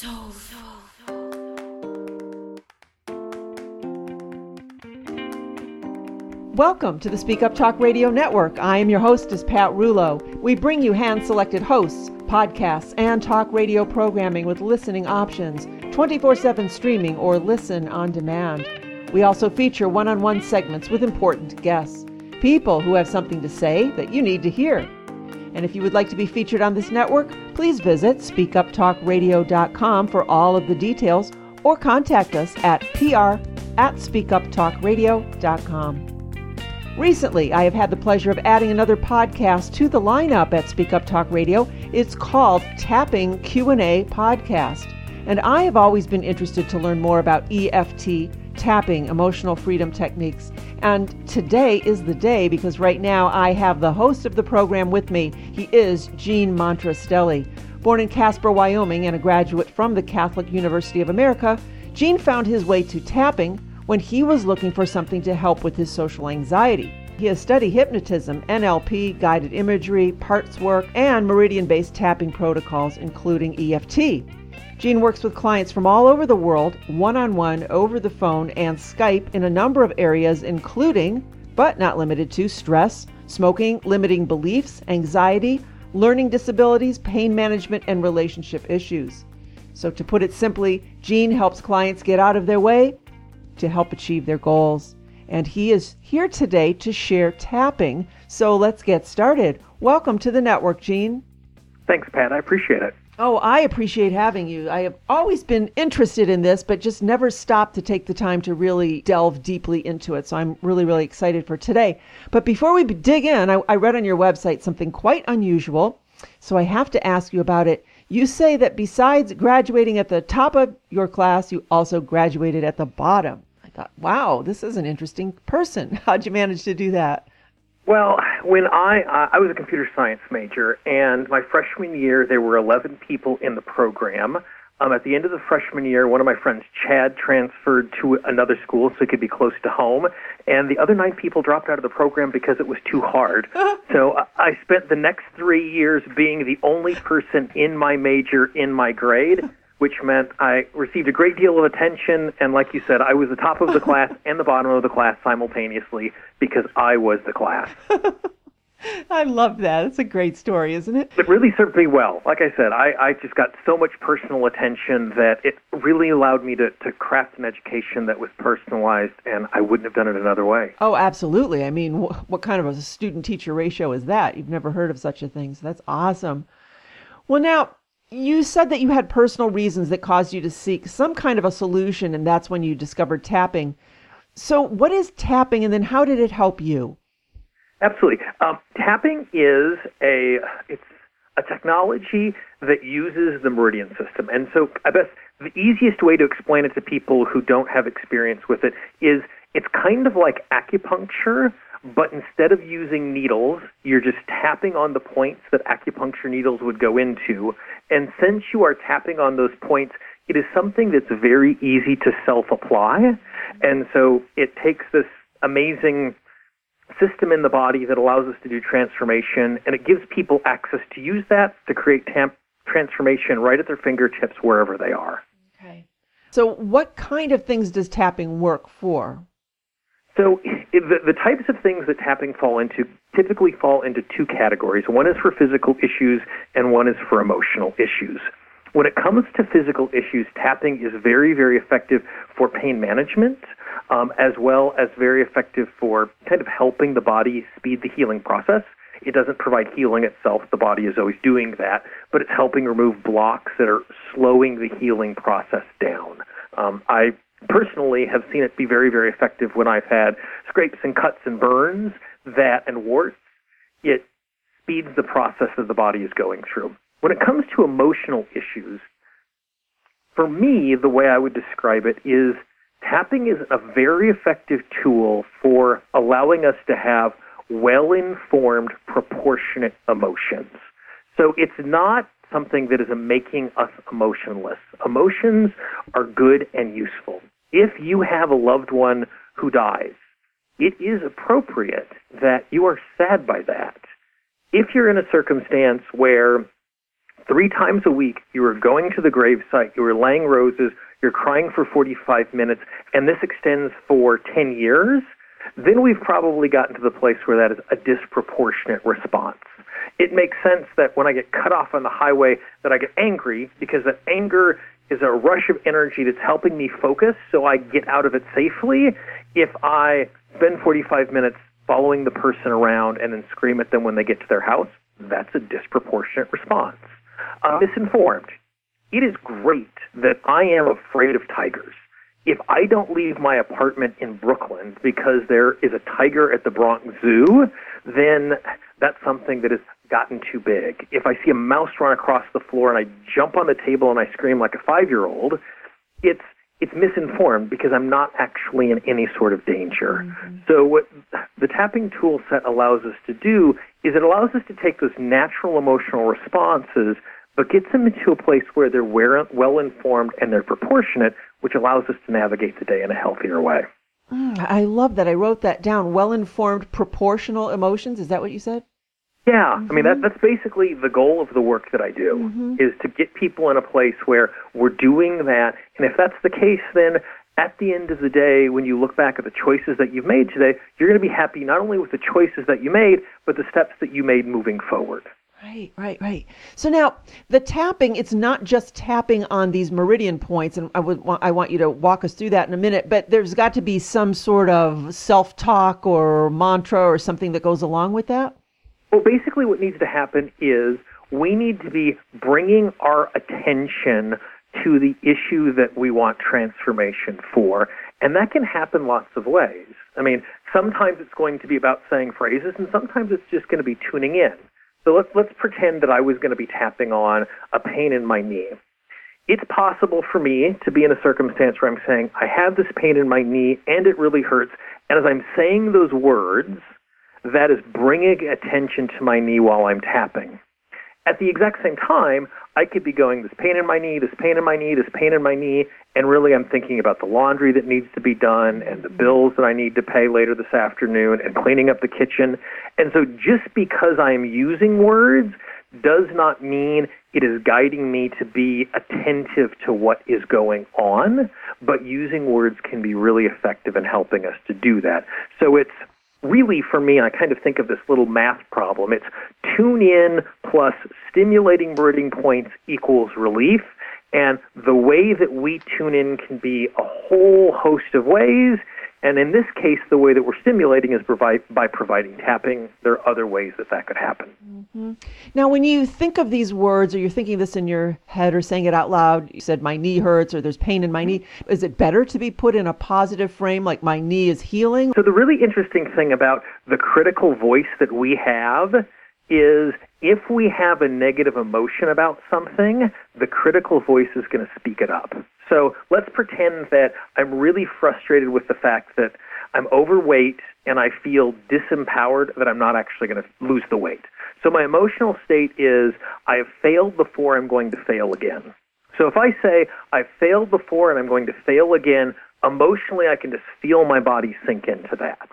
So. Welcome to the Speak Up Talk Radio Network. I am your hostess, Pat Rulo. We bring you hand selected hosts, podcasts, and talk radio programming with listening options, 24 7 streaming, or listen on demand. We also feature one on one segments with important guests, people who have something to say that you need to hear. And if you would like to be featured on this network, please visit speakuptalkradio.com for all of the details or contact us at pr at speakuptalkradio.com. Recently, I have had the pleasure of adding another podcast to the lineup at Speak Up Talk Radio. It's called Tapping Q&A Podcast. And I have always been interested to learn more about EFT, tapping, emotional freedom techniques. And today is the day because right now I have the host of the program with me. He is Gene Monterastelli. Born in Casper, Wyoming, and a graduate from the Catholic University of America, Gene found his way to tapping when he was looking for something to help with his social anxiety. He has studied hypnotism, NLP, guided imagery, parts work, and meridian based tapping protocols, including EFT. Gene works with clients from all over the world, one on one, over the phone, and Skype in a number of areas, including, but not limited to, stress, smoking, limiting beliefs, anxiety, learning disabilities, pain management, and relationship issues. So, to put it simply, Gene helps clients get out of their way to help achieve their goals. And he is here today to share tapping. So let's get started. Welcome to the network, Gene. Thanks, Pat. I appreciate it. Oh, I appreciate having you. I have always been interested in this, but just never stopped to take the time to really delve deeply into it. So I'm really, really excited for today. But before we dig in, I, I read on your website something quite unusual. So I have to ask you about it. You say that besides graduating at the top of your class, you also graduated at the bottom. I thought, wow, this is an interesting person. How'd you manage to do that? Well, when I uh, I was a computer science major, and my freshman year there were 11 people in the program. Um, at the end of the freshman year, one of my friends, Chad, transferred to another school so he could be close to home, and the other nine people dropped out of the program because it was too hard. so uh, I spent the next three years being the only person in my major in my grade which meant I received a great deal of attention. And like you said, I was the top of the class and the bottom of the class simultaneously because I was the class. I love that. It's a great story, isn't it? It really served me well. Like I said, I, I just got so much personal attention that it really allowed me to, to craft an education that was personalized, and I wouldn't have done it another way. Oh, absolutely. I mean, wh- what kind of a student teacher ratio is that? You've never heard of such a thing. So that's awesome. Well, now, you said that you had personal reasons that caused you to seek some kind of a solution, and that's when you discovered tapping. So, what is tapping, and then how did it help you? Absolutely. Um, tapping is a it's a technology that uses the meridian system, and so I guess the easiest way to explain it to people who don't have experience with it is it's kind of like acupuncture, but instead of using needles, you're just tapping on the points that acupuncture needles would go into. And since you are tapping on those points, it is something that's very easy to self apply. And so it takes this amazing system in the body that allows us to do transformation, and it gives people access to use that to create transformation right at their fingertips wherever they are. Okay. So, what kind of things does tapping work for? So the, the types of things that tapping fall into typically fall into two categories. One is for physical issues and one is for emotional issues. When it comes to physical issues, tapping is very, very effective for pain management, um, as well as very effective for kind of helping the body speed the healing process. It doesn't provide healing itself. The body is always doing that, but it's helping remove blocks that are slowing the healing process down. Um, I personally have seen it be very, very effective when I've had scrapes and cuts and burns that and warts. It speeds the process that the body is going through. When it comes to emotional issues, for me, the way I would describe it is tapping is a very effective tool for allowing us to have well informed, proportionate emotions. So it's not something that is making us emotionless. Emotions are good and useful. If you have a loved one who dies, it is appropriate that you are sad by that. If you're in a circumstance where three times a week you are going to the gravesite, you are laying roses, you're crying for 45 minutes, and this extends for 10 years, then we've probably gotten to the place where that is a disproportionate response. It makes sense that when I get cut off on the highway that I get angry because that anger is a rush of energy that's helping me focus so I get out of it safely. If I spend 45 minutes following the person around and then scream at them when they get to their house, that's a disproportionate response. I'm misinformed. It is great that I am afraid of tigers. If I don't leave my apartment in Brooklyn because there is a tiger at the Bronx Zoo, then that's something that has gotten too big. If I see a mouse run across the floor and I jump on the table and I scream like a five-year-old, it's it's misinformed because I'm not actually in any sort of danger. Mm-hmm. So what the tapping tool set allows us to do is it allows us to take those natural emotional responses but gets them into a place where they're well informed and they're proportionate, which allows us to navigate the day in a healthier way. Mm, I love that. I wrote that down. Well informed, proportional emotions. Is that what you said? Yeah, mm-hmm. I mean that mm-hmm. that's basically the goal of the work that I do mm-hmm. is to get people in a place where we're doing that, and if that's the case, then at the end of the day, when you look back at the choices that you've made today, you're going to be happy not only with the choices that you made, but the steps that you made moving forward. Right, right, right. So now the tapping, it's not just tapping on these meridian points, and I would want, I want you to walk us through that in a minute. But there's got to be some sort of self-talk or mantra or something that goes along with that. Well, basically, what needs to happen is we need to be bringing our attention to the issue that we want transformation for, and that can happen lots of ways. I mean, sometimes it's going to be about saying phrases, and sometimes it's just going to be tuning in. So let's let's pretend that I was going to be tapping on a pain in my knee. It's possible for me to be in a circumstance where I'm saying I have this pain in my knee and it really hurts, and as I'm saying those words, that is bringing attention to my knee while I'm tapping. At the exact same time, I could be going, this pain in my knee, this pain in my knee, this pain in my knee, and really I'm thinking about the laundry that needs to be done and the bills that I need to pay later this afternoon and cleaning up the kitchen. And so just because I am using words does not mean it is guiding me to be attentive to what is going on, but using words can be really effective in helping us to do that. So it's really for me, I kind of think of this little math problem. It's tune in plus stimulating meridian points equals relief. And the way that we tune in can be a whole host of ways. And in this case, the way that we're stimulating is provide, by providing tapping. There are other ways that that could happen. Mm-hmm. Now, when you think of these words, or you're thinking this in your head or saying it out loud, you said, My knee hurts, or there's pain in my knee. Is it better to be put in a positive frame, like my knee is healing? So, the really interesting thing about the critical voice that we have is if we have a negative emotion about something, the critical voice is going to speak it up. So let's pretend that I'm really frustrated with the fact that I'm overweight and I feel disempowered that I'm not actually going to lose the weight. So my emotional state is I have failed before, I'm going to fail again. So if I say I've failed before and I'm going to fail again, emotionally I can just feel my body sink into that.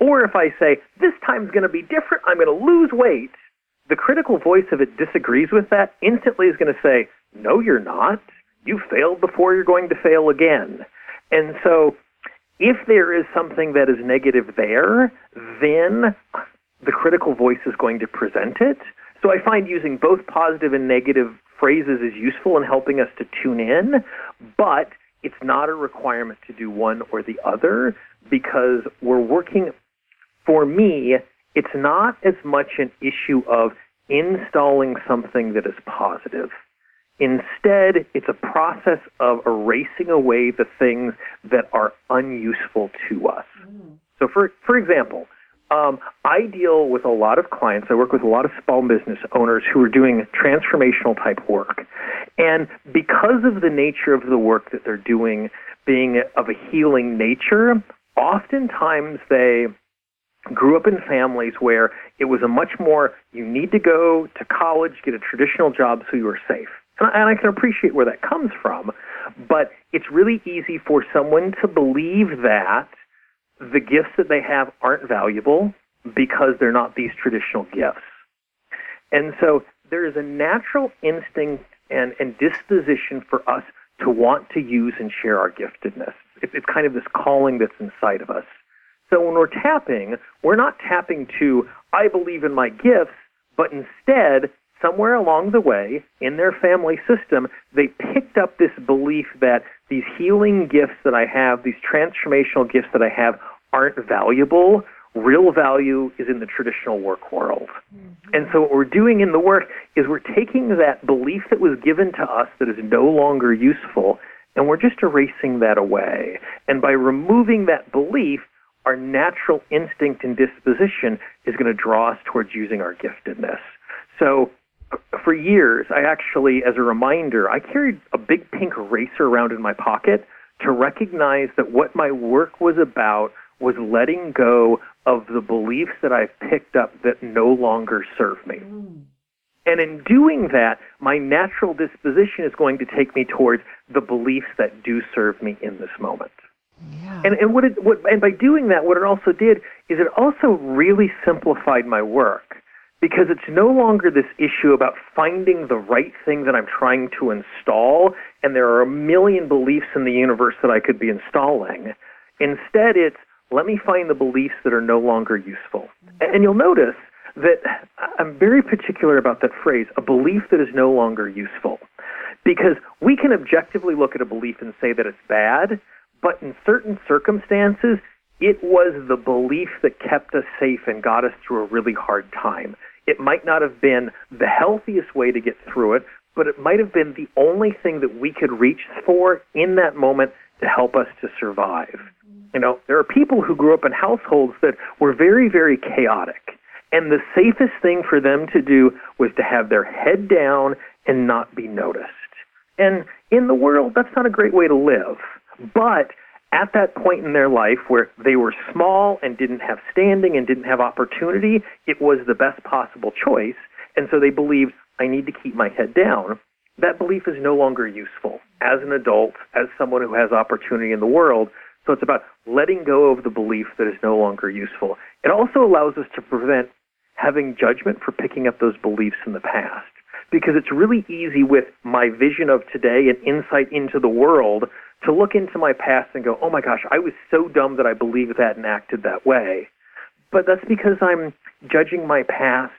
Or if I say, this time's going to be different, I'm going to lose weight, the critical voice, if it disagrees with that, instantly is going to say, no, you're not. You failed before, you're going to fail again. And so if there is something that is negative there, then the critical voice is going to present it. So I find using both positive and negative phrases is useful in helping us to tune in, but it's not a requirement to do one or the other because we're working for me, it's not as much an issue of installing something that is positive. Instead, it's a process of erasing away the things that are unuseful to us. Mm. So, for, for example, um, I deal with a lot of clients. I work with a lot of small business owners who are doing transformational type work. And because of the nature of the work that they're doing being of a healing nature, oftentimes they grew up in families where it was a much more you need to go to college, get a traditional job so you are safe. And I, and I can appreciate where that comes from, but it's really easy for someone to believe that the gifts that they have aren't valuable because they're not these traditional gifts. And so there is a natural instinct and, and disposition for us to want to use and share our giftedness. It's, it's kind of this calling that's inside of us. So when we're tapping, we're not tapping to, I believe in my gifts, but instead, somewhere along the way in their family system, they picked up this belief that these healing gifts that I have, these transformational gifts that I have, aren't valuable. Real value is in the traditional work world. Mm-hmm. And so, what we're doing in the work is we're taking that belief that was given to us that is no longer useful, and we're just erasing that away. And by removing that belief, our natural instinct and disposition is going to draw us towards using our giftedness. So, for years, I actually, as a reminder, I carried a big pink eraser around in my pocket to recognize that what my work was about was letting go of the beliefs that I've picked up that no longer serve me. Mm. And in doing that, my natural disposition is going to take me towards the beliefs that do serve me in this moment. Yeah. And and what it what and by doing that, what it also did is it also really simplified my work because it's no longer this issue about finding the right thing that I'm trying to install, and there are a million beliefs in the universe that I could be installing. Instead, it's let me find the beliefs that are no longer useful. And you'll notice that I'm very particular about that phrase, a belief that is no longer useful. Because we can objectively look at a belief and say that it's bad, but in certain circumstances, it was the belief that kept us safe and got us through a really hard time. It might not have been the healthiest way to get through it, but it might have been the only thing that we could reach for in that moment to help us to survive. You know, there are people who grew up in households that were very, very chaotic. And the safest thing for them to do was to have their head down and not be noticed. And in the world, that's not a great way to live. But at that point in their life where they were small and didn't have standing and didn't have opportunity, it was the best possible choice. And so they believed, I need to keep my head down. That belief is no longer useful as an adult, as someone who has opportunity in the world. So it's about letting go of the belief that is no longer useful. It also allows us to prevent having judgment for picking up those beliefs in the past. Because it's really easy with my vision of today and insight into the world to look into my past and go, oh my gosh, I was so dumb that I believed that and acted that way. But that's because I'm judging my past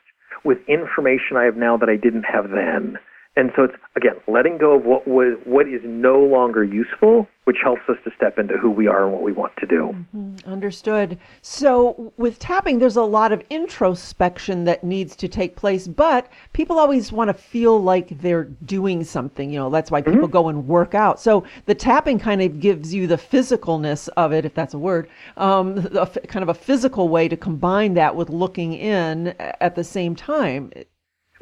with information I have now that I didn't have then. And so it's again letting go of what was what is no longer useful, which helps us to step into who we are and what we want to do. Mm-hmm. Understood. So with tapping, there's a lot of introspection that needs to take place, but people always want to feel like they're doing something. You know, that's why people mm-hmm. go and work out. So the tapping kind of gives you the physicalness of it, if that's a word, um, the, kind of a physical way to combine that with looking in at the same time.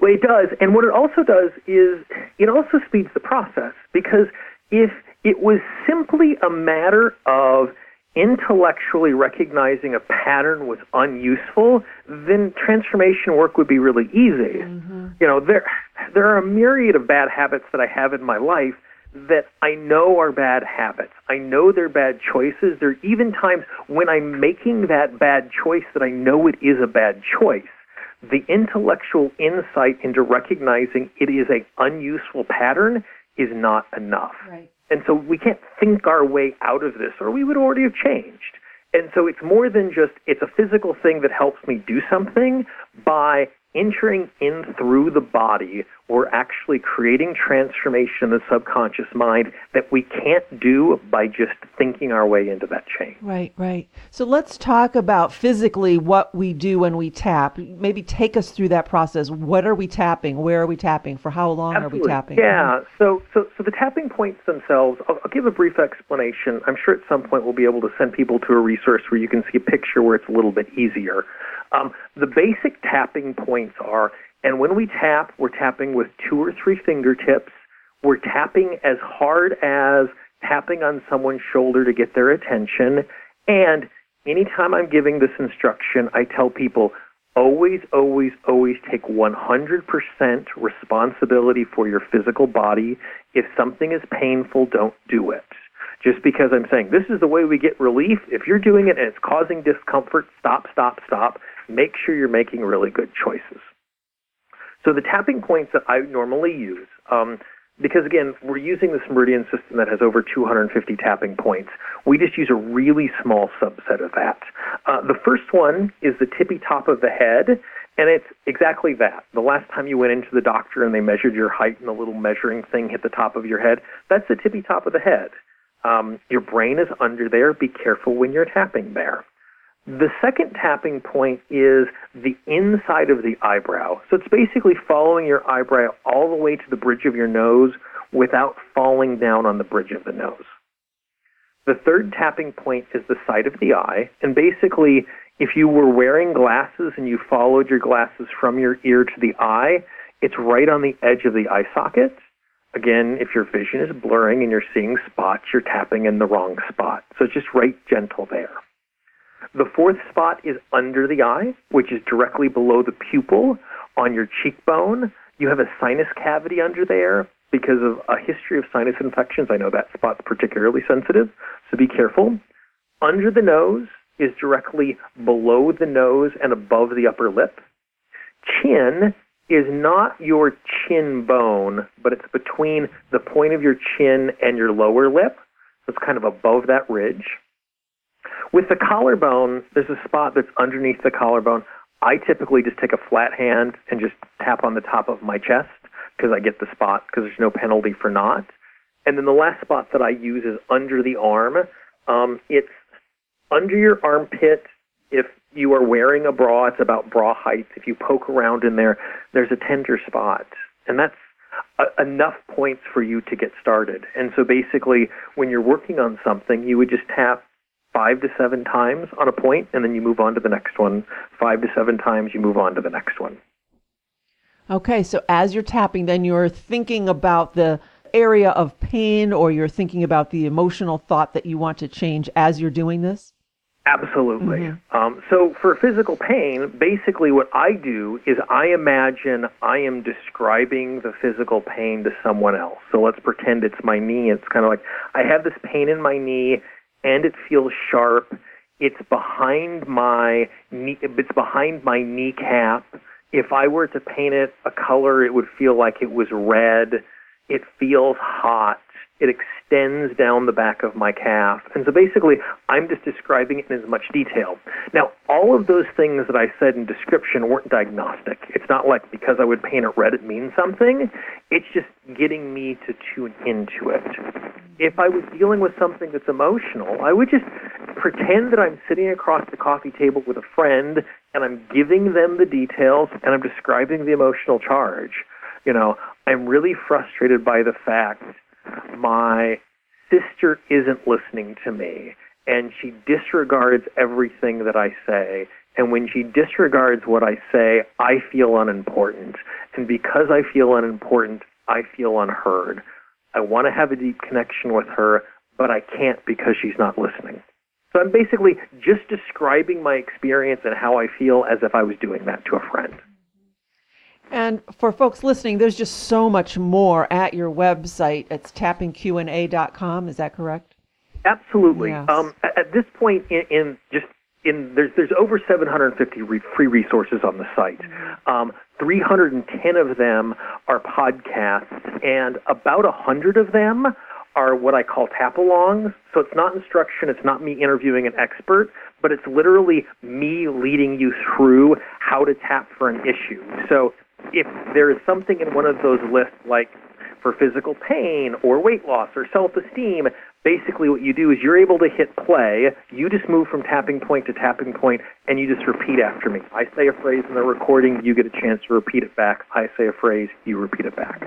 Well, it does. And what it also does is it also speeds the process because if it was simply a matter of intellectually recognizing a pattern was unuseful, then transformation work would be really easy. Mm-hmm. You know, there there are a myriad of bad habits that I have in my life that I know are bad habits. I know they're bad choices. There are even times when I'm making that bad choice that I know it is a bad choice the intellectual insight into recognizing it is a unuseful pattern is not enough. Right. And so we can't think our way out of this or we would already have changed. And so it's more than just it's a physical thing that helps me do something by entering in through the body, we're actually creating transformation in the subconscious mind that we can't do by just thinking our way into that change. Right, right. So let's talk about physically what we do when we tap. Maybe take us through that process. What are we tapping? Where are we tapping? For how long Absolutely. are we tapping? Yeah. Mm-hmm. So, so, so the tapping points themselves. I'll, I'll give a brief explanation. I'm sure at some point we'll be able to send people to a resource where you can see a picture where it's a little bit easier. Um, the basic tapping points are, and when we tap, we're tapping with two or three fingertips. We're tapping as hard as tapping on someone's shoulder to get their attention. And anytime I'm giving this instruction, I tell people always, always, always take 100% responsibility for your physical body. If something is painful, don't do it. Just because I'm saying this is the way we get relief, if you're doing it and it's causing discomfort, stop, stop, stop make sure you're making really good choices. So the tapping points that I normally use, um, because again, we're using this meridian system that has over 250 tapping points. We just use a really small subset of that. Uh, the first one is the tippy top of the head, and it's exactly that. The last time you went into the doctor and they measured your height and the little measuring thing hit the top of your head, that's the tippy top of the head. Um, your brain is under there. Be careful when you're tapping there. The second tapping point is the inside of the eyebrow. So it's basically following your eyebrow all the way to the bridge of your nose without falling down on the bridge of the nose. The third tapping point is the side of the eye. And basically, if you were wearing glasses and you followed your glasses from your ear to the eye, it's right on the edge of the eye socket. Again, if your vision is blurring and you're seeing spots, you're tapping in the wrong spot. So just right gentle there. The fourth spot is under the eye, which is directly below the pupil on your cheekbone. You have a sinus cavity under there because of a history of sinus infections. I know that spot's particularly sensitive, so be careful. Under the nose is directly below the nose and above the upper lip. Chin is not your chin bone, but it's between the point of your chin and your lower lip. So it's kind of above that ridge. With the collarbone, there's a spot that's underneath the collarbone. I typically just take a flat hand and just tap on the top of my chest because I get the spot because there's no penalty for not. And then the last spot that I use is under the arm. Um, it's under your armpit. If you are wearing a bra, it's about bra height. If you poke around in there, there's a tender spot. And that's a, enough points for you to get started. And so basically, when you're working on something, you would just tap five to seven times on a point, and then you move on to the next one. Five to seven times, you move on to the next one. Okay, so as you're tapping, then you're thinking about the area of pain or you're thinking about the emotional thought that you want to change as you're doing this? Absolutely. Mm-hmm. Um, so for physical pain, basically what I do is I imagine I am describing the physical pain to someone else. So let's pretend it's my knee. It's kind of like I have this pain in my knee and it feels sharp. It's behind my knee, it's behind my kneecap. If I were to paint it a color, it would feel like it was red. It feels hot. It extends down the back of my calf. And so basically, I'm just describing it in as much detail. Now, all of those things that I said in description weren't diagnostic. It's not like because I would paint it red, it means something. It's just getting me to tune into it. If I was dealing with something that's emotional, I would just pretend that I'm sitting across the coffee table with a friend and I'm giving them the details and I'm describing the emotional charge. You know, I'm really frustrated by the fact my sister isn't listening to me and she disregards everything that I say. And when she disregards what I say, I feel unimportant. And because I feel unimportant, I feel unheard. I want to have a deep connection with her, but I can't because she's not listening. So I'm basically just describing my experience and how I feel as if I was doing that to a friend. And for folks listening, there's just so much more at your website. It's tappingqna.com. Is that correct? Absolutely. Yes. Um, at this point, in, in, just in there's there's over 750 re- free resources on the site. Um, 310 of them are podcasts, and about 100 of them are what I call tap alongs. So it's not instruction, it's not me interviewing an expert, but it's literally me leading you through how to tap for an issue. So if there is something in one of those lists, like for physical pain or weight loss or self esteem, basically what you do is you're able to hit play. You just move from tapping point to tapping point, and you just repeat after me. I say a phrase in the recording, you get a chance to repeat it back. I say a phrase, you repeat it back.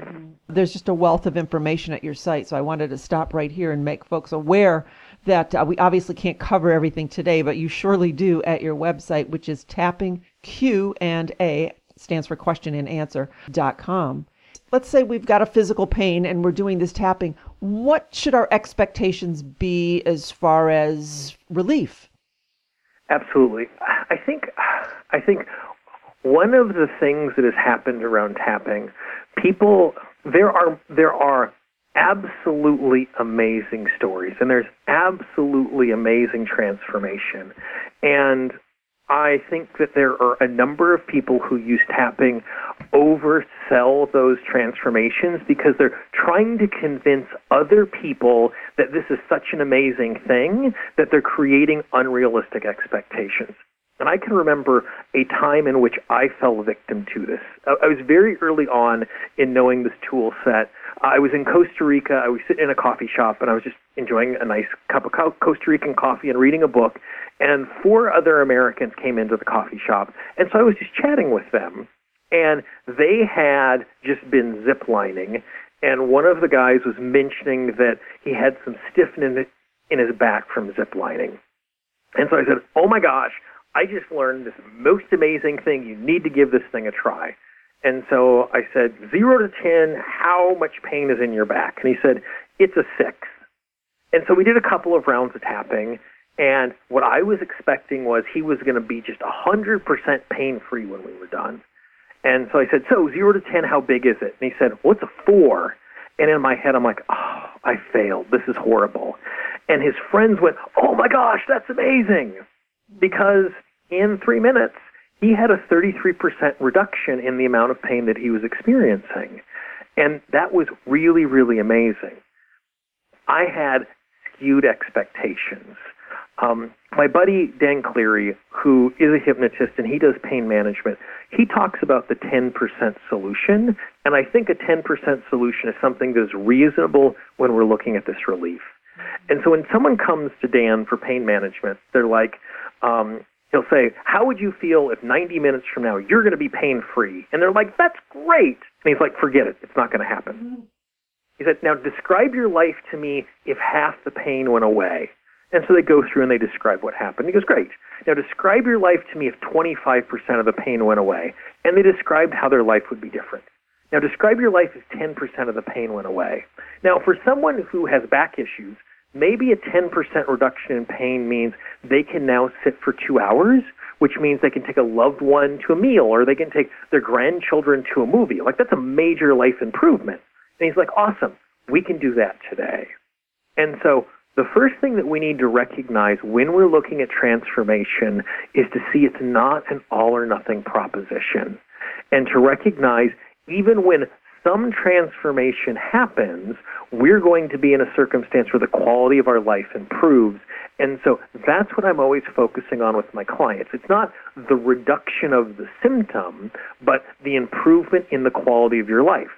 There's just a wealth of information at your site, so I wanted to stop right here and make folks aware that uh, we obviously can't cover everything today, but you surely do at your website, which is tapping Q and A stands for question and answer.com. Let's say we've got a physical pain and we're doing this tapping. What should our expectations be as far as relief? Absolutely. I think I think one of the things that has happened around tapping, people there are there are absolutely amazing stories and there's absolutely amazing transformation. And I think that there are a number of people who use tapping oversell those transformations because they're trying to convince other people that this is such an amazing thing that they're creating unrealistic expectations. And I can remember a time in which I fell victim to this. I was very early on in knowing this tool set. I was in Costa Rica. I was sitting in a coffee shop and I was just enjoying a nice cup of Costa Rican coffee and reading a book. And four other Americans came into the coffee shop. And so I was just chatting with them. And they had just been ziplining. And one of the guys was mentioning that he had some stiffness in his back from ziplining. And so I said, Oh my gosh, I just learned this most amazing thing. You need to give this thing a try. And so I said, zero to 10, how much pain is in your back? And he said, it's a six. And so we did a couple of rounds of tapping. And what I was expecting was he was going to be just 100% pain free when we were done. And so I said, so zero to 10, how big is it? And he said, well, it's a four. And in my head, I'm like, oh, I failed. This is horrible. And his friends went, oh my gosh, that's amazing. Because in three minutes, he had a 33% reduction in the amount of pain that he was experiencing. And that was really, really amazing. I had skewed expectations. Um, my buddy Dan Cleary, who is a hypnotist and he does pain management, he talks about the 10% solution. And I think a 10% solution is something that is reasonable when we're looking at this relief. And so when someone comes to Dan for pain management, they're like, um, he'll say, How would you feel if 90 minutes from now you're going to be pain free? And they're like, That's great. And he's like, Forget it. It's not going to happen. He said, Now describe your life to me if half the pain went away. And so they go through and they describe what happened. He goes, Great. Now describe your life to me if 25% of the pain went away. And they described how their life would be different. Now describe your life if 10% of the pain went away. Now, for someone who has back issues, maybe a 10% reduction in pain means they can now sit for two hours, which means they can take a loved one to a meal or they can take their grandchildren to a movie. Like, that's a major life improvement. And he's like, awesome, we can do that today. And so, the first thing that we need to recognize when we're looking at transformation is to see it's not an all or nothing proposition. And to recognize even when some transformation happens, we're going to be in a circumstance where the quality of our life improves. And so that's what I'm always focusing on with my clients. It's not the reduction of the symptom, but the improvement in the quality of your life.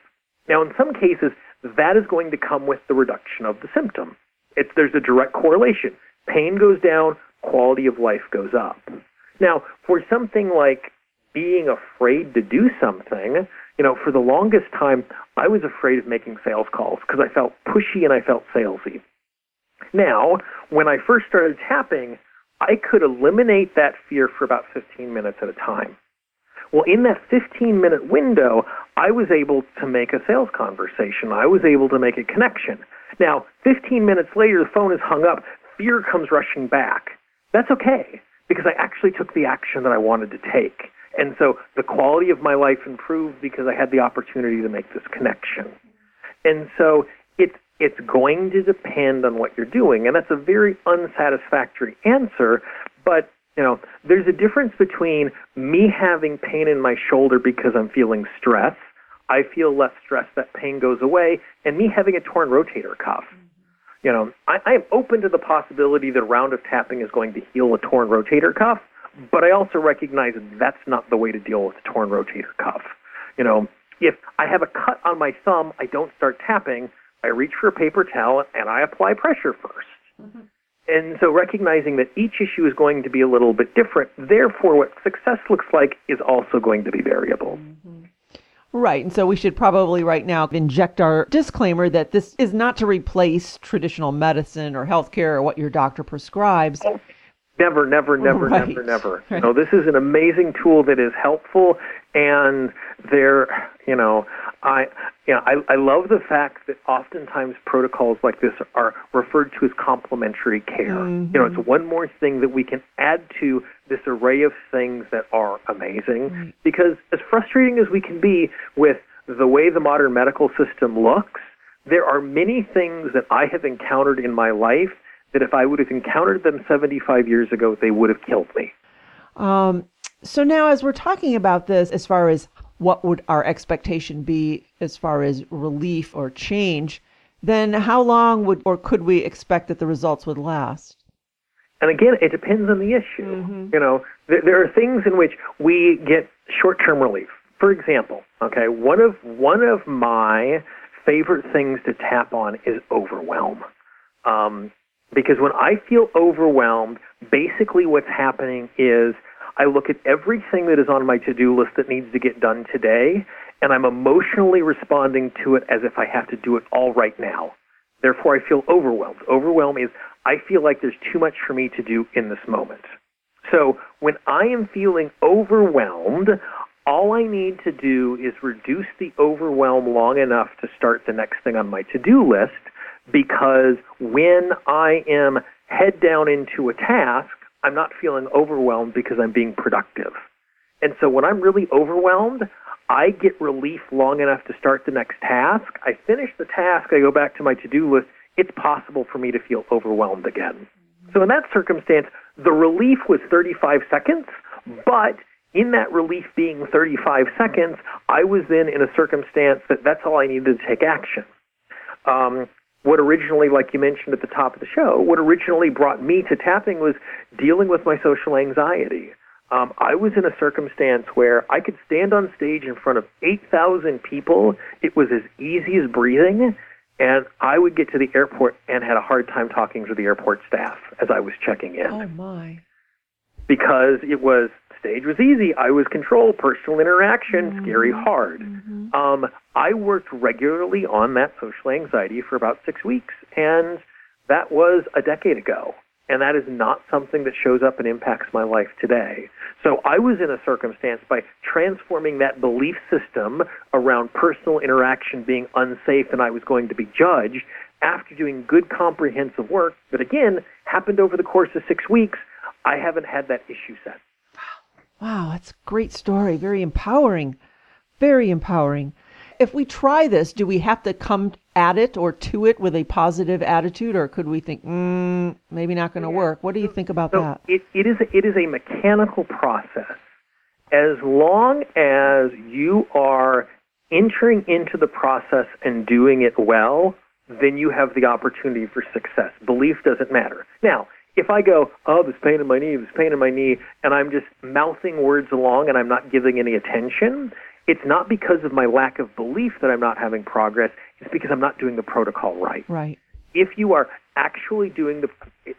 Now, in some cases, that is going to come with the reduction of the symptom. It's, there's a direct correlation. Pain goes down, quality of life goes up. Now, for something like being afraid to do something, you know, for the longest time, I was afraid of making sales calls because I felt pushy and I felt salesy. Now, when I first started tapping, I could eliminate that fear for about 15 minutes at a time. Well, in that 15 minute window, I was able to make a sales conversation. I was able to make a connection. Now, 15 minutes later, the phone is hung up. Fear comes rushing back. That's okay because I actually took the action that I wanted to take. And so the quality of my life improved because I had the opportunity to make this connection. And so it's it's going to depend on what you're doing, and that's a very unsatisfactory answer. But you know, there's a difference between me having pain in my shoulder because I'm feeling stress. I feel less stress, that pain goes away, and me having a torn rotator cuff. You know, I, I am open to the possibility that a round of tapping is going to heal a torn rotator cuff, but I also recognize that that's not the way to deal with a torn rotator cuff. You know, if I have a cut on my thumb, I don't start tapping. I reach for a paper towel and I apply pressure 1st mm-hmm. And so recognizing that each issue is going to be a little bit different, therefore what success looks like is also going to be variable. Mm-hmm. Right. And so we should probably right now inject our disclaimer that this is not to replace traditional medicine or healthcare or what your doctor prescribes. Oh, Never, never, never, right. never, never. You know, this is an amazing tool that is helpful, and there, you know, I, you know, I, I love the fact that oftentimes protocols like this are referred to as complementary care. Mm-hmm. You know, it's one more thing that we can add to this array of things that are amazing. Right. Because as frustrating as we can be with the way the modern medical system looks, there are many things that I have encountered in my life that if I would have encountered them 75 years ago, they would have killed me. Um, so now, as we're talking about this, as far as what would our expectation be as far as relief or change, then how long would or could we expect that the results would last? And again, it depends on the issue. Mm-hmm. You know, there, there are things in which we get short-term relief. For example, okay, one of one of my favorite things to tap on is overwhelm. Um, because when I feel overwhelmed, basically what's happening is I look at everything that is on my to-do list that needs to get done today, and I'm emotionally responding to it as if I have to do it all right now. Therefore, I feel overwhelmed. Overwhelm is I feel like there's too much for me to do in this moment. So when I am feeling overwhelmed, all I need to do is reduce the overwhelm long enough to start the next thing on my to-do list because when I am head down into a task, I'm not feeling overwhelmed because I'm being productive. And so when I'm really overwhelmed, I get relief long enough to start the next task. I finish the task, I go back to my to do list. It's possible for me to feel overwhelmed again. So in that circumstance, the relief was 35 seconds, but in that relief being 35 seconds, I was then in a circumstance that that's all I needed to take action. Um, what originally, like you mentioned at the top of the show, what originally brought me to tapping was dealing with my social anxiety. Um, I was in a circumstance where I could stand on stage in front of 8,000 people. It was as easy as breathing. And I would get to the airport and had a hard time talking to the airport staff as I was checking in. Oh, my. Because it was stage was easy. I was control, personal interaction, mm-hmm. scary, hard. Mm-hmm. Um, I worked regularly on that social anxiety for about six weeks, and that was a decade ago. And that is not something that shows up and impacts my life today. So I was in a circumstance by transforming that belief system around personal interaction being unsafe and I was going to be judged after doing good comprehensive work that again happened over the course of six weeks. I haven't had that issue since. Wow, that's a great story. Very empowering. Very empowering. If we try this, do we have to come at it or to it with a positive attitude, or could we think, mm, maybe not going to work? What do you think about so that? It, it, is a, it is a mechanical process. As long as you are entering into the process and doing it well, then you have the opportunity for success. Belief doesn't matter. Now, if I go, oh, this pain in my knee, this pain in my knee, and I'm just mouthing words along and I'm not giving any attention, it's not because of my lack of belief that I'm not having progress. It's because I'm not doing the protocol right. Right. If you are actually doing the,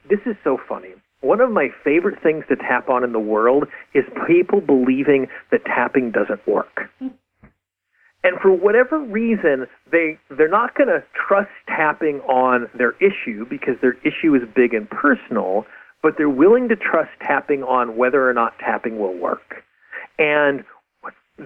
this is so funny. One of my favorite things to tap on in the world is people believing that tapping doesn't work. And for whatever reason, they they're not going to trust tapping on their issue because their issue is big and personal, but they're willing to trust tapping on whether or not tapping will work. And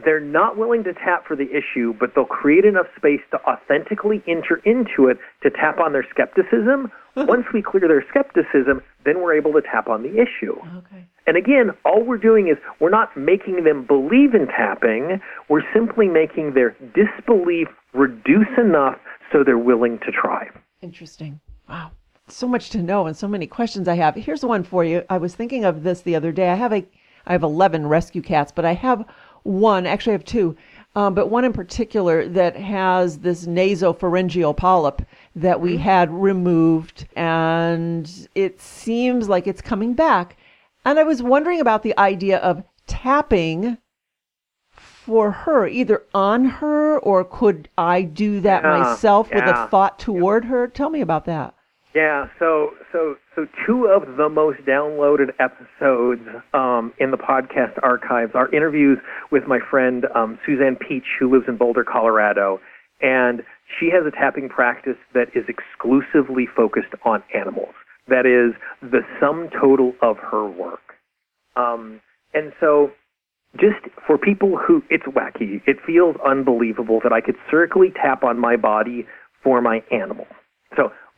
they're not willing to tap for the issue, but they'll create enough space to authentically enter into it to tap on their skepticism. Once we clear their skepticism, then we're able to tap on the issue. Okay. And again, all we're doing is we're not making them believe in tapping, we're simply making their disbelief reduce enough so they're willing to try. Interesting. Wow. So much to know and so many questions I have. Here's one for you. I was thinking of this the other day. I have a I have 11 rescue cats, but I have one, actually I have two, um, but one in particular that has this nasopharyngeal polyp that we mm-hmm. had removed, and it seems like it's coming back. And I was wondering about the idea of tapping for her, either on her or could I do that yeah, myself yeah. with a thought toward her? Tell me about that. Yeah, so so so two of the most downloaded episodes um, in the podcast archives are interviews with my friend um, Suzanne Peach, who lives in Boulder, Colorado, and she has a tapping practice that is exclusively focused on animals. That is the sum total of her work. Um, and so, just for people who, it's wacky. It feels unbelievable that I could circly tap on my body for my animal.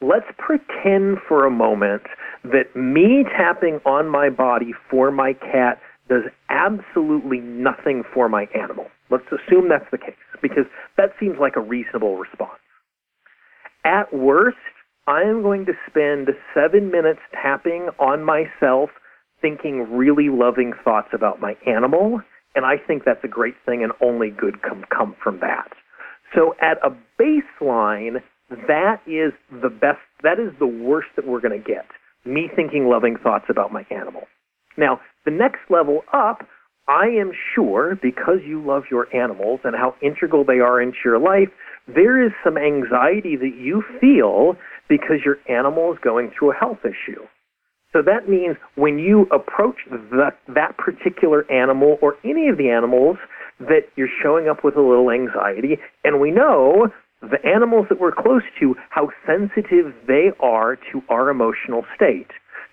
Let's pretend for a moment that me tapping on my body for my cat does absolutely nothing for my animal. Let's assume that's the case because that seems like a reasonable response. At worst, I am going to spend seven minutes tapping on myself thinking really loving thoughts about my animal, and I think that's a great thing, and only good can come from that. So at a baseline, that is the best, that is the worst that we're going to get. Me thinking loving thoughts about my animal. Now, the next level up, I am sure because you love your animals and how integral they are into your life, there is some anxiety that you feel because your animal is going through a health issue. So that means when you approach that, that particular animal or any of the animals that you're showing up with a little anxiety, and we know the animals that we're close to, how sensitive they are to our emotional state.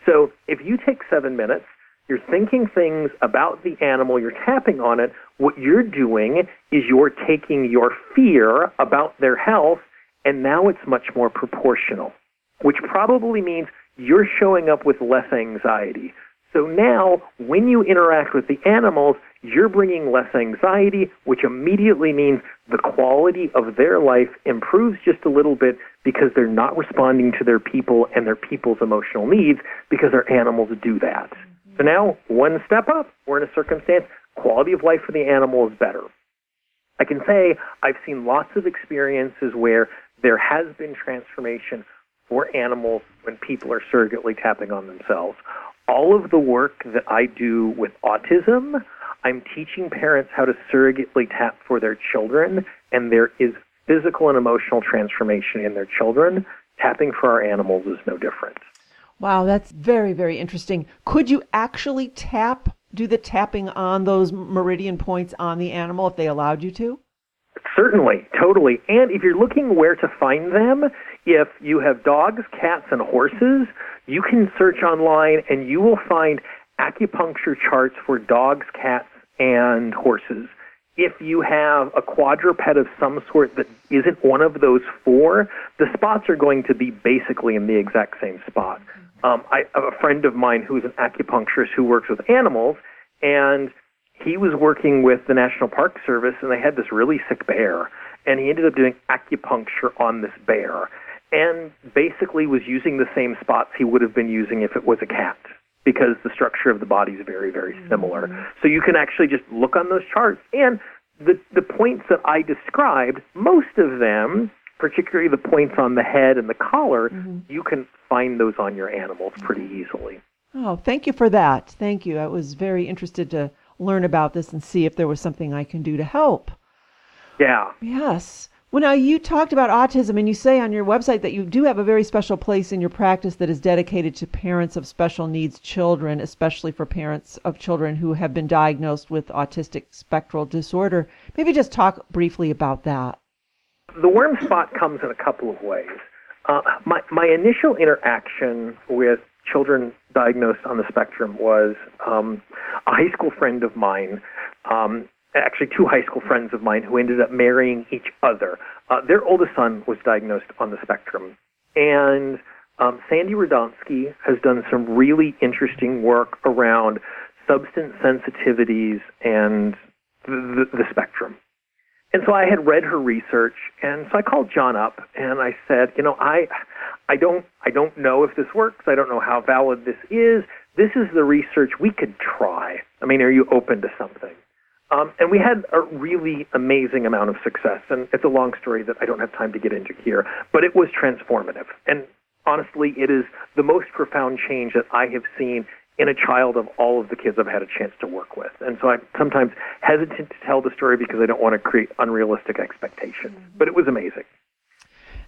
So if you take seven minutes, you're thinking things about the animal, you're tapping on it, what you're doing is you're taking your fear about their health, and now it's much more proportional, which probably means you're showing up with less anxiety. So now, when you interact with the animals, you're bringing less anxiety, which immediately means the quality of their life improves just a little bit because they're not responding to their people and their people's emotional needs because our animals do that. Mm-hmm. So now, one step up, we're in a circumstance, quality of life for the animal is better. I can say I've seen lots of experiences where there has been transformation for animals when people are surrogately tapping on themselves. All of the work that I do with autism, I'm teaching parents how to surrogately tap for their children, and there is physical and emotional transformation in their children. Tapping for our animals is no different. Wow, that's very, very interesting. Could you actually tap, do the tapping on those meridian points on the animal if they allowed you to? Certainly, totally. And if you're looking where to find them, if you have dogs, cats, and horses, you can search online and you will find acupuncture charts for dogs, cats, and horses. If you have a quadruped of some sort that isn't one of those four, the spots are going to be basically in the exact same spot. Um, I have a friend of mine who's an acupuncturist who works with animals, and he was working with the National Park Service, and they had this really sick bear, and he ended up doing acupuncture on this bear, and basically was using the same spots he would have been using if it was a cat because the structure of the body is very, very similar. Mm-hmm. So you can actually just look on those charts. And the, the points that I described, most of them, particularly the points on the head and the collar, mm-hmm. you can find those on your animals pretty easily. Oh, thank you for that. Thank you. I was very interested to learn about this and see if there was something I can do to help. Yeah. Yes. Well, now you talked about autism, and you say on your website that you do have a very special place in your practice that is dedicated to parents of special needs children, especially for parents of children who have been diagnosed with autistic spectral disorder. Maybe just talk briefly about that. The worm spot comes in a couple of ways. Uh, my, my initial interaction with children diagnosed on the spectrum was um, a high school friend of mine um, actually two high school friends of mine who ended up marrying each other. Uh, their oldest son was diagnosed on the spectrum. And um, Sandi Radomski has done some really interesting work around substance sensitivities and the, the, the spectrum. And so I had read her research, and so I called John up and I said, you know, I, I don't, I don't know if this works. I don't know how valid this is. This is the research we could try. I mean, are you open to something? Um, and we had a really amazing amount of success. And it's a long story that I don't have time to get into here, but it was transformative. And honestly, it is the most profound change that I have seen in a child of all of the kids I've had a chance to work with. And so I'm sometimes hesitant to tell the story because I don't want to create unrealistic expectations. Mm-hmm. But it was amazing.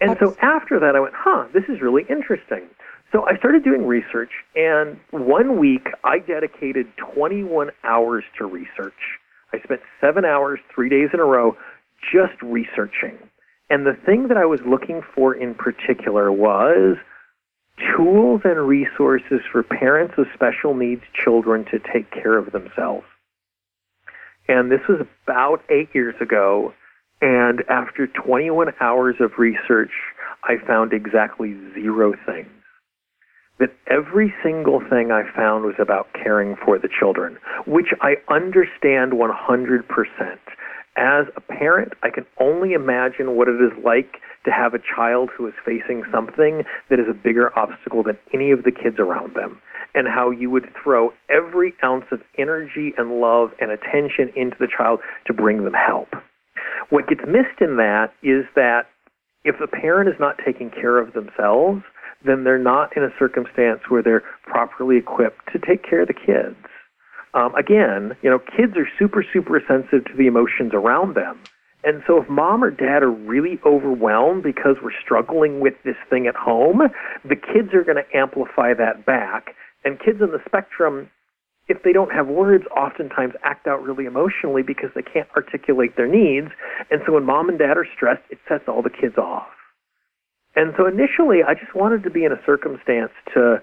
And so after that, I went, huh, this is really interesting. So I started doing research, and one week I dedicated 21 hours to research. I spent seven hours, three days in a row, just researching. And the thing that I was looking for in particular was tools and resources for parents of special needs children to take care of themselves. And this was about eight years ago. And after 21 hours of research, I found exactly zero things that every single thing I found was about caring for the children, which I understand 100%. As a parent, I can only imagine what it is like to have a child who is facing something that is a bigger obstacle than any of the kids around them. and how you would throw every ounce of energy and love and attention into the child to bring them help. What gets missed in that is that if the parent is not taking care of themselves, then they're not in a circumstance where they're properly equipped to take care of the kids. Um, again, you know, kids are super, super sensitive to the emotions around them. And so if mom or dad are really overwhelmed because we're struggling with this thing at home, the kids are going to amplify that back. And kids on the spectrum, if they don't have words, oftentimes act out really emotionally because they can't articulate their needs. And so when mom and dad are stressed, it sets all the kids off. And so initially, I just wanted to be in a circumstance to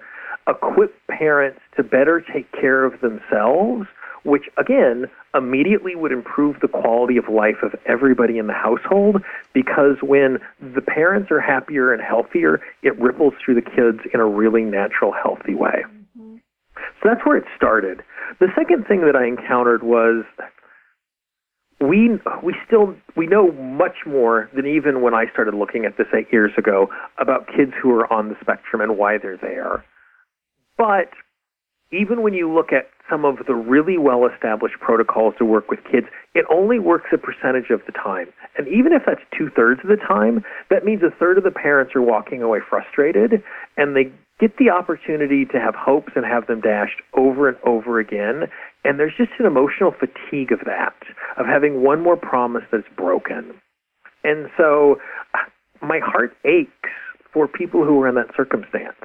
equip parents to better take care of themselves which again immediately would improve the quality of life of everybody in the household because when the parents are happier and healthier, it ripples through the kids in a really natural, healthy way. Mm-hmm. So that's where it started. The second thing that I encountered was we we still we know much more than even when I started looking at this eight years ago about kids who are on the spectrum and why they're there. But even when you look at some of the really well established protocols to work with kids, it only works a percentage of the time. And even if that's two thirds of the time, that means a third of the parents are walking away frustrated and they get the opportunity to have hopes and have them dashed over and over again. And there's just an emotional fatigue of that, of having one more promise that's broken. And so my heart aches for people who are in that circumstance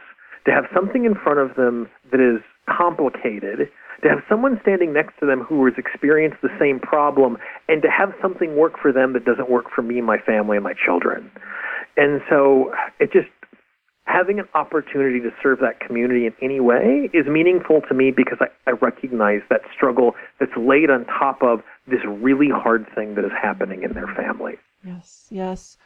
to have something in front of them that is complicated, to have someone standing next to them who has experienced the same problem, and to have something work for them that doesn't work for me, my family, and my children. And so it just having an opportunity to serve that community in any way is meaningful to me because I, I recognize that struggle that's laid on top of this really hard thing that is happening in their family. Yes, yes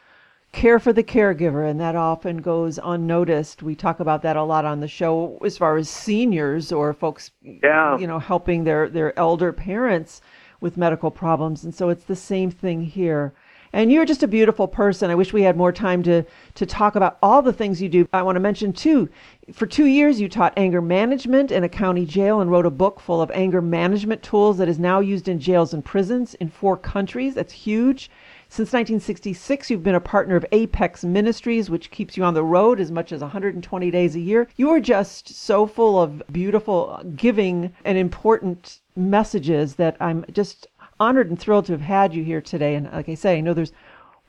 care for the caregiver, and that often goes unnoticed. We talk about that a lot on the show as far as seniors or folks, yeah. you know, helping their, their elder parents with medical problems. And so it's the same thing here. And you're just a beautiful person. I wish we had more time to, to talk about all the things you do. I want to mention, too, for two years you taught anger management in a county jail and wrote a book full of anger management tools that is now used in jails and prisons in four countries. That's huge. Since 1966, you've been a partner of Apex Ministries, which keeps you on the road as much as 120 days a year. You are just so full of beautiful, giving, and important messages that I'm just honored and thrilled to have had you here today. And like I say, I know there's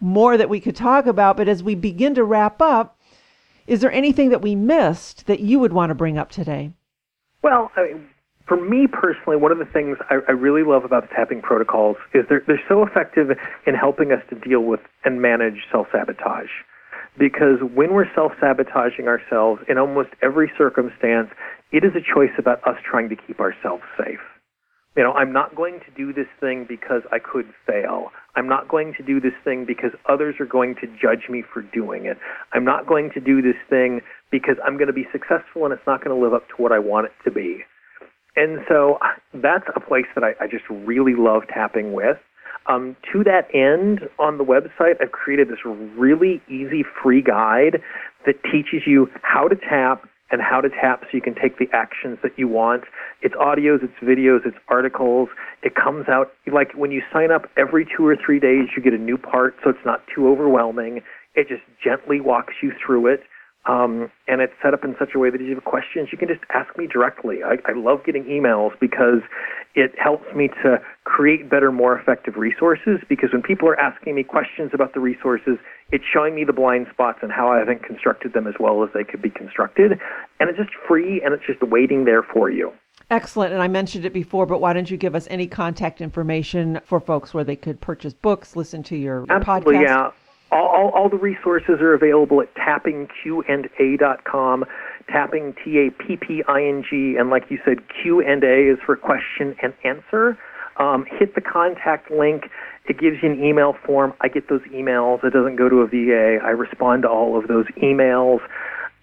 more that we could talk about, but as we begin to wrap up, is there anything that we missed that you would want to bring up today? Well, I mean, for me personally, one of the things I, I really love about the tapping protocols is they're, they're so effective in helping us to deal with and manage self sabotage. Because when we're self sabotaging ourselves in almost every circumstance, it is a choice about us trying to keep ourselves safe. You know, I'm not going to do this thing because I could fail. I'm not going to do this thing because others are going to judge me for doing it. I'm not going to do this thing because I'm going to be successful and it's not going to live up to what I want it to be. And so that's a place that I, I just really love tapping with. Um, to that end, on the website, I've created this really easy free guide that teaches you how to tap and how to tap so you can take the actions that you want. It's audios, it's videos, it's articles. It comes out like when you sign up every two or three days, you get a new part, so it's not too overwhelming. It just gently walks you through it. Um, and it's set up in such a way that if you have questions, you can just ask me directly. I, I love getting emails because it helps me to create better, more effective resources. Because when people are asking me questions about the resources, it's showing me the blind spots and how I haven't constructed them as well as they could be constructed. And it's just free and it's just waiting there for you. Excellent. And I mentioned it before, but why don't you give us any contact information for folks where they could purchase books, listen to your, your Absolutely, podcast? Yeah all, all, all, the resources are available at tappingqanda.com. Tapping T A P P I N G, and like you said, Q and A is for question and answer. Um, hit the contact link. It gives you an email form. I get those emails. It doesn't go to a VA. I respond to all of those emails.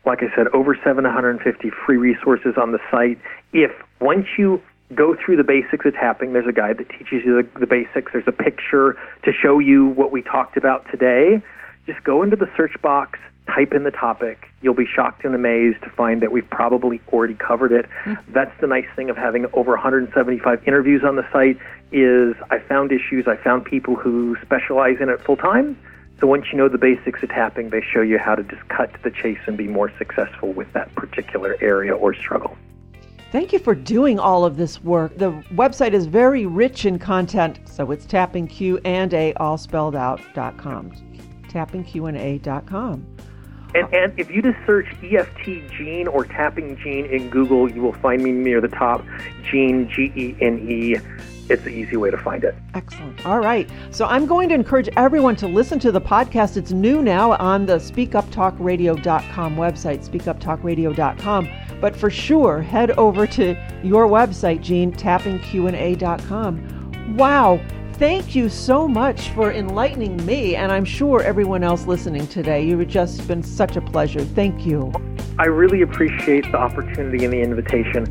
Like I said, over 750 free resources on the site. If once you go through the basics of tapping. There's a guide that teaches you the, the basics. There's a picture to show you what we talked about today. Just go into the search box, type in the topic. You'll be shocked and amazed to find that we've probably already covered it. Mm-hmm. That's the nice thing of having over 175 interviews on the site is I found issues, I found people who specialize in it full time. So once you know the basics of tapping, they show you how to just cut to the chase and be more successful with that particular area or struggle. Thank you for doing all of this work. The website is very rich in content, so it's tappingq and a all spelled out.com. tappingq&a.com. And, and if you just search EFT Gene or Tapping Gene in Google, you will find me near the top. Gene, G E N E. It's an easy way to find it. Excellent. All right. So I'm going to encourage everyone to listen to the podcast. It's new now on the speakuptalkradio.com website, speakuptalkradio.com. But for sure, head over to your website, Gene, tappingqa.com. Wow. Thank you so much for enlightening me, and I'm sure everyone else listening today. You've just been such a pleasure. Thank you. I really appreciate the opportunity and the invitation.